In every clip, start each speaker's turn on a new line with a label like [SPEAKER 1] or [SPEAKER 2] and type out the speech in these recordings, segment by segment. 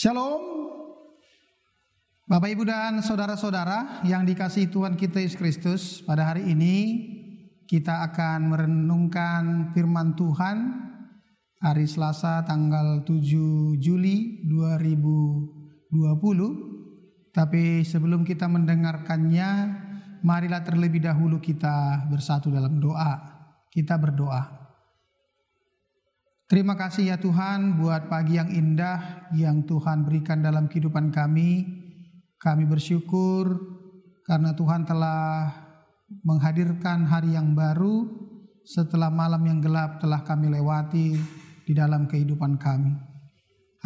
[SPEAKER 1] Shalom. Bapak Ibu dan saudara-saudara yang dikasih Tuhan kita Yesus Kristus Pada hari ini kita akan merenungkan firman Tuhan Hari Selasa tanggal 7 Juli 2020 Tapi sebelum kita mendengarkannya Marilah terlebih dahulu kita bersatu dalam doa. Kita berdoa Terima kasih ya Tuhan buat pagi yang indah yang Tuhan berikan dalam kehidupan kami. Kami bersyukur karena Tuhan telah menghadirkan hari yang baru setelah malam yang gelap telah kami lewati di dalam kehidupan kami.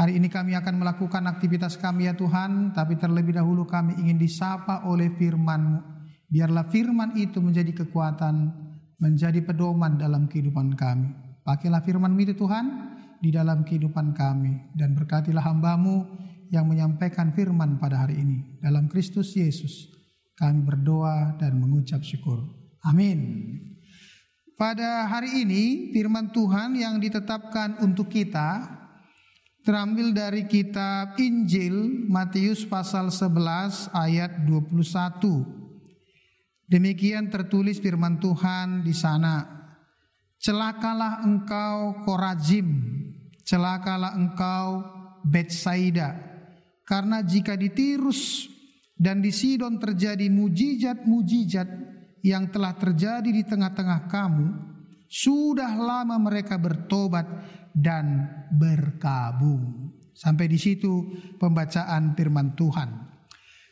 [SPEAKER 1] Hari ini kami akan melakukan aktivitas kami ya Tuhan, tapi terlebih dahulu kami ingin disapa oleh firman-Mu. Biarlah firman itu menjadi kekuatan, menjadi pedoman dalam kehidupan kami. Pakailah firman itu Tuhan di dalam kehidupan kami dan berkatilah hambamu yang menyampaikan firman pada hari ini. Dalam Kristus Yesus kami berdoa dan mengucap syukur. Amin. Pada hari ini firman Tuhan yang ditetapkan untuk kita terambil dari kitab Injil Matius pasal 11 ayat 21. Demikian tertulis firman Tuhan di sana. Celakalah engkau Korazim, celakalah engkau Betsaida, karena jika di Tirus dan di Sidon terjadi mujizat-mujizat yang telah terjadi di tengah-tengah kamu, sudah lama mereka bertobat dan berkabung. Sampai di situ pembacaan firman Tuhan.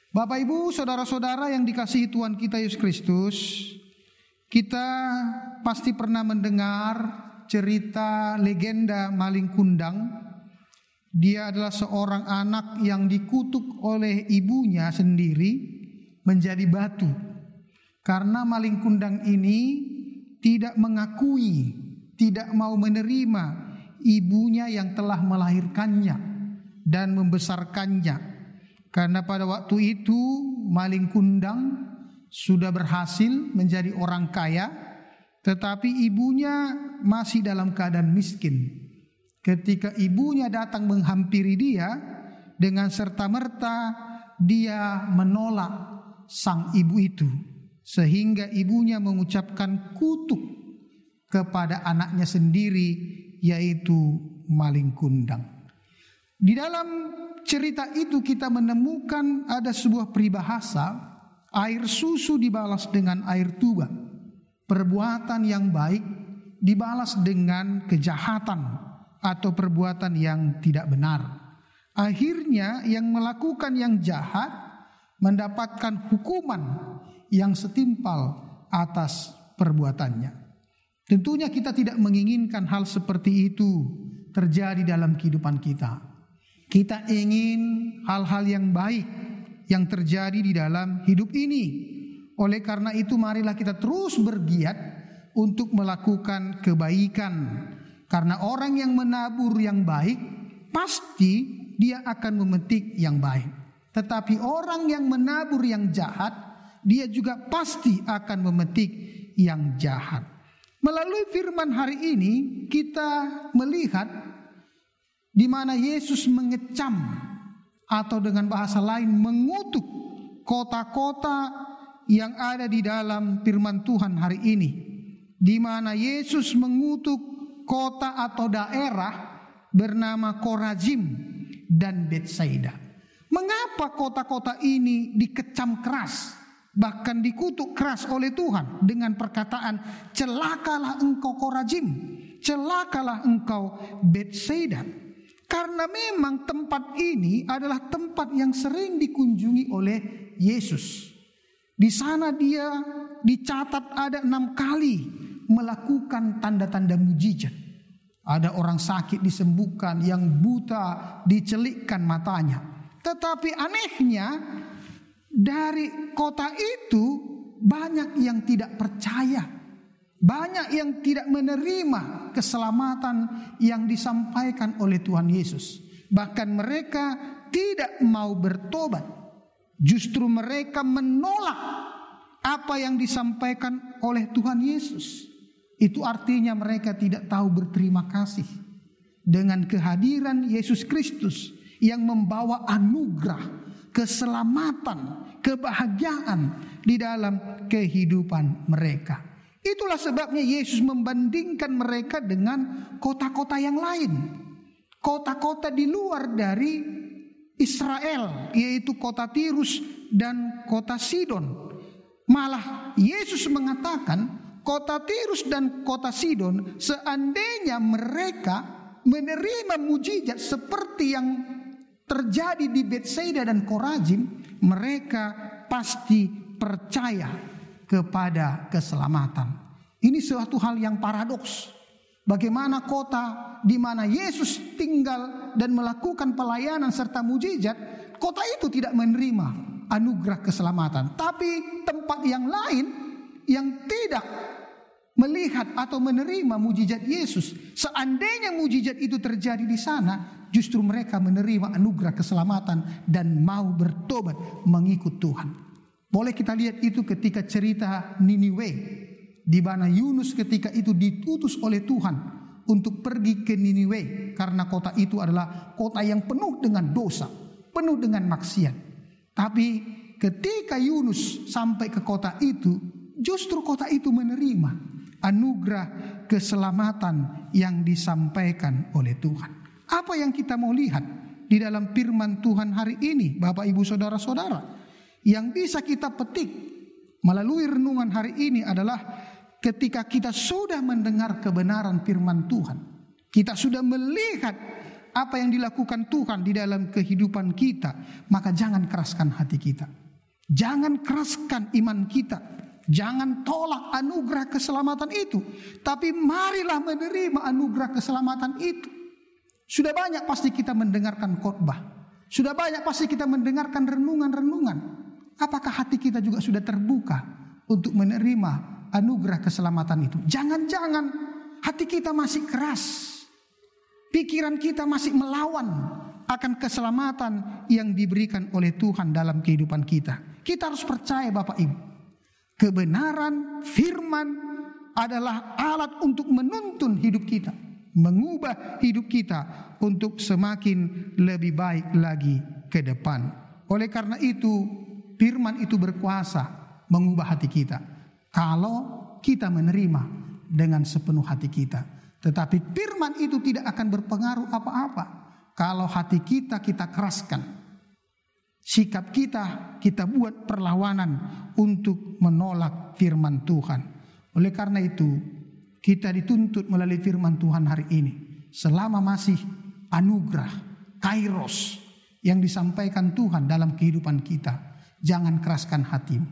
[SPEAKER 1] Bapak Ibu, saudara-saudara yang dikasihi Tuhan kita Yesus Kristus, kita pasti pernah mendengar cerita legenda maling kundang. Dia adalah seorang anak yang dikutuk oleh ibunya sendiri menjadi batu. Karena maling kundang ini tidak mengakui, tidak mau menerima ibunya yang telah melahirkannya dan membesarkannya. Karena pada waktu itu maling kundang sudah berhasil menjadi orang kaya, tetapi ibunya masih dalam keadaan miskin. Ketika ibunya datang menghampiri dia, dengan serta-merta dia menolak sang ibu itu, sehingga ibunya mengucapkan kutuk kepada anaknya sendiri, yaitu maling kundang. Di dalam cerita itu kita menemukan ada sebuah peribahasa Air susu dibalas dengan air tuba. Perbuatan yang baik dibalas dengan kejahatan atau perbuatan yang tidak benar. Akhirnya yang melakukan yang jahat mendapatkan hukuman yang setimpal atas perbuatannya. Tentunya kita tidak menginginkan hal seperti itu terjadi dalam kehidupan kita. Kita ingin hal-hal yang baik yang terjadi di dalam hidup ini. Oleh karena itu marilah kita terus bergiat untuk melakukan kebaikan. Karena orang yang menabur yang baik pasti dia akan memetik yang baik. Tetapi orang yang menabur yang jahat dia juga pasti akan memetik yang jahat. Melalui firman hari ini kita melihat di mana Yesus mengecam atau dengan bahasa lain mengutuk kota-kota yang ada di dalam firman Tuhan hari ini di mana Yesus mengutuk kota atau daerah bernama Korazim dan Betsaida. Mengapa kota-kota ini dikecam keras bahkan dikutuk keras oleh Tuhan dengan perkataan celakalah engkau Korazim, celakalah engkau Betsaida. Karena memang tempat ini adalah tempat yang sering dikunjungi oleh Yesus. Di sana dia dicatat ada enam kali melakukan tanda-tanda mujizat. Ada orang sakit disembuhkan, yang buta dicelikkan matanya. Tetapi anehnya dari kota itu banyak yang tidak percaya banyak yang tidak menerima keselamatan yang disampaikan oleh Tuhan Yesus. Bahkan mereka tidak mau bertobat. Justru mereka menolak apa yang disampaikan oleh Tuhan Yesus. Itu artinya mereka tidak tahu berterima kasih dengan kehadiran Yesus Kristus yang membawa anugerah, keselamatan, kebahagiaan di dalam kehidupan mereka. Itulah sebabnya Yesus membandingkan mereka dengan kota-kota yang lain. Kota-kota di luar dari Israel, yaitu kota Tirus dan kota Sidon. Malah Yesus mengatakan kota Tirus dan kota Sidon seandainya mereka menerima mujizat seperti yang terjadi di Bethsaida dan Korazim, mereka pasti percaya kepada keselamatan. Ini suatu hal yang paradoks. Bagaimana kota di mana Yesus tinggal dan melakukan pelayanan serta mujizat, kota itu tidak menerima anugerah keselamatan. Tapi tempat yang lain yang tidak melihat atau menerima mujizat Yesus, seandainya mujizat itu terjadi di sana, justru mereka menerima anugerah keselamatan dan mau bertobat mengikut Tuhan. Boleh kita lihat itu ketika cerita Niniwe, di mana Yunus ketika itu diutus oleh Tuhan untuk pergi ke Niniwe karena kota itu adalah kota yang penuh dengan dosa, penuh dengan maksiat. Tapi ketika Yunus sampai ke kota itu, justru kota itu menerima anugerah keselamatan yang disampaikan oleh Tuhan. Apa yang kita mau lihat di dalam firman Tuhan hari ini, Bapak Ibu Saudara-saudara, yang bisa kita petik melalui renungan hari ini adalah ketika kita sudah mendengar kebenaran firman Tuhan, kita sudah melihat apa yang dilakukan Tuhan di dalam kehidupan kita, maka jangan keraskan hati kita. Jangan keraskan iman kita. Jangan tolak anugerah keselamatan itu. Tapi marilah menerima anugerah keselamatan itu. Sudah banyak pasti kita mendengarkan khotbah. Sudah banyak pasti kita mendengarkan renungan-renungan. Apakah hati kita juga sudah terbuka untuk menerima anugerah keselamatan itu? Jangan-jangan hati kita masih keras. Pikiran kita masih melawan akan keselamatan yang diberikan oleh Tuhan dalam kehidupan kita. Kita harus percaya Bapak Ibu kebenaran firman adalah alat untuk menuntun hidup kita, mengubah hidup kita untuk semakin lebih baik lagi ke depan. Oleh karena itu, firman itu berkuasa mengubah hati kita. Kalau kita menerima dengan sepenuh hati kita. Tetapi firman itu tidak akan berpengaruh apa-apa kalau hati kita kita keraskan sikap kita, kita buat perlawanan untuk menolak firman Tuhan. Oleh karena itu, kita dituntut melalui firman Tuhan hari ini. Selama masih anugerah, kairos yang disampaikan Tuhan dalam kehidupan kita. Jangan keraskan hatimu.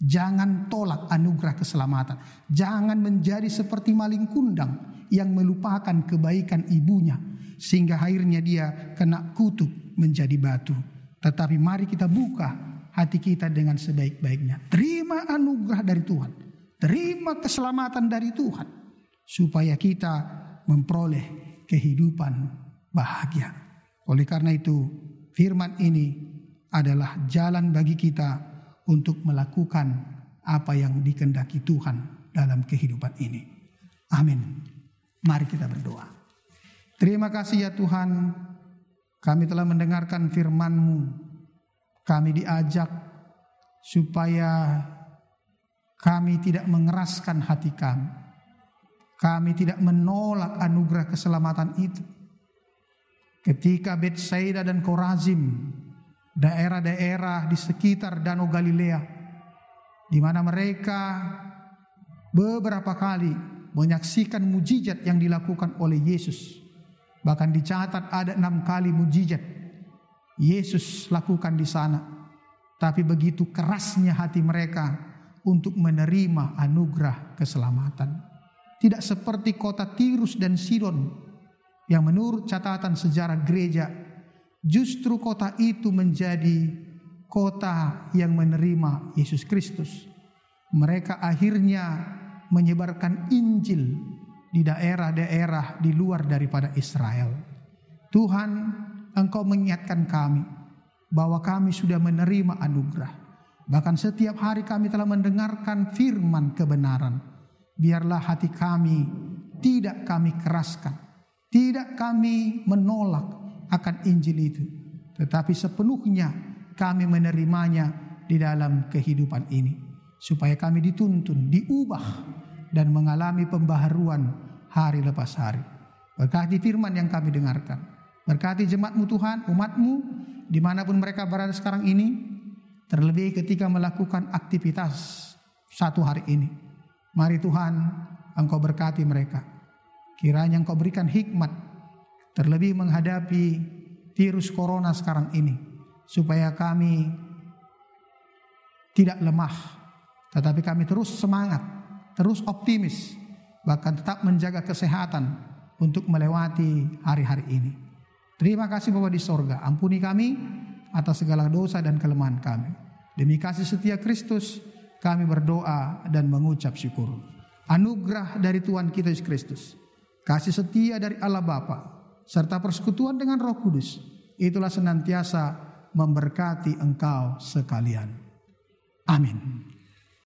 [SPEAKER 1] Jangan tolak anugerah keselamatan. Jangan menjadi seperti maling kundang yang melupakan kebaikan ibunya. Sehingga akhirnya dia kena kutuk menjadi batu. Tetapi mari kita buka hati kita dengan sebaik-baiknya. Terima anugerah dari Tuhan. Terima keselamatan dari Tuhan. Supaya kita memperoleh kehidupan bahagia. Oleh karena itu firman ini adalah jalan bagi kita untuk melakukan apa yang dikendaki Tuhan dalam kehidupan ini. Amin. Mari kita berdoa. Terima kasih ya Tuhan kami telah mendengarkan firman-Mu. Kami diajak supaya kami tidak mengeraskan hati kami. Kami tidak menolak anugerah keselamatan itu. Ketika Bethsaida dan Korazim, daerah-daerah di sekitar Danau Galilea, di mana mereka beberapa kali menyaksikan mujizat yang dilakukan oleh Yesus Bahkan dicatat ada enam kali mujizat Yesus lakukan di sana. Tapi begitu kerasnya hati mereka untuk menerima anugerah keselamatan. Tidak seperti kota Tirus dan Sidon yang menurut catatan sejarah gereja justru kota itu menjadi kota yang menerima Yesus Kristus. Mereka akhirnya menyebarkan Injil di daerah-daerah di luar daripada Israel. Tuhan, Engkau mengingatkan kami bahwa kami sudah menerima anugerah. Bahkan setiap hari kami telah mendengarkan firman kebenaran. Biarlah hati kami tidak kami keraskan, tidak kami menolak akan Injil itu. tetapi sepenuhnya kami menerimanya di dalam kehidupan ini. Supaya kami dituntun, diubah, dan mengalami pembaharuan hari lepas hari. Berkati firman yang kami dengarkan. Berkati jemaatmu Tuhan, umatmu, di mana pun mereka berada sekarang ini, terlebih ketika melakukan aktivitas satu hari ini. Mari Tuhan, Engkau berkati mereka. Kiranya Engkau berikan hikmat, terlebih menghadapi virus corona sekarang ini, supaya kami tidak lemah, tetapi kami terus semangat, terus optimis, bahkan tetap menjaga kesehatan untuk melewati hari-hari ini. Terima kasih Bapa di sorga, ampuni kami atas segala dosa dan kelemahan kami. Demi kasih setia Kristus, kami berdoa dan mengucap syukur. Anugerah dari Tuhan kita Yesus Kristus, kasih setia dari Allah Bapa, serta persekutuan dengan Roh Kudus, itulah senantiasa memberkati engkau sekalian. Amin.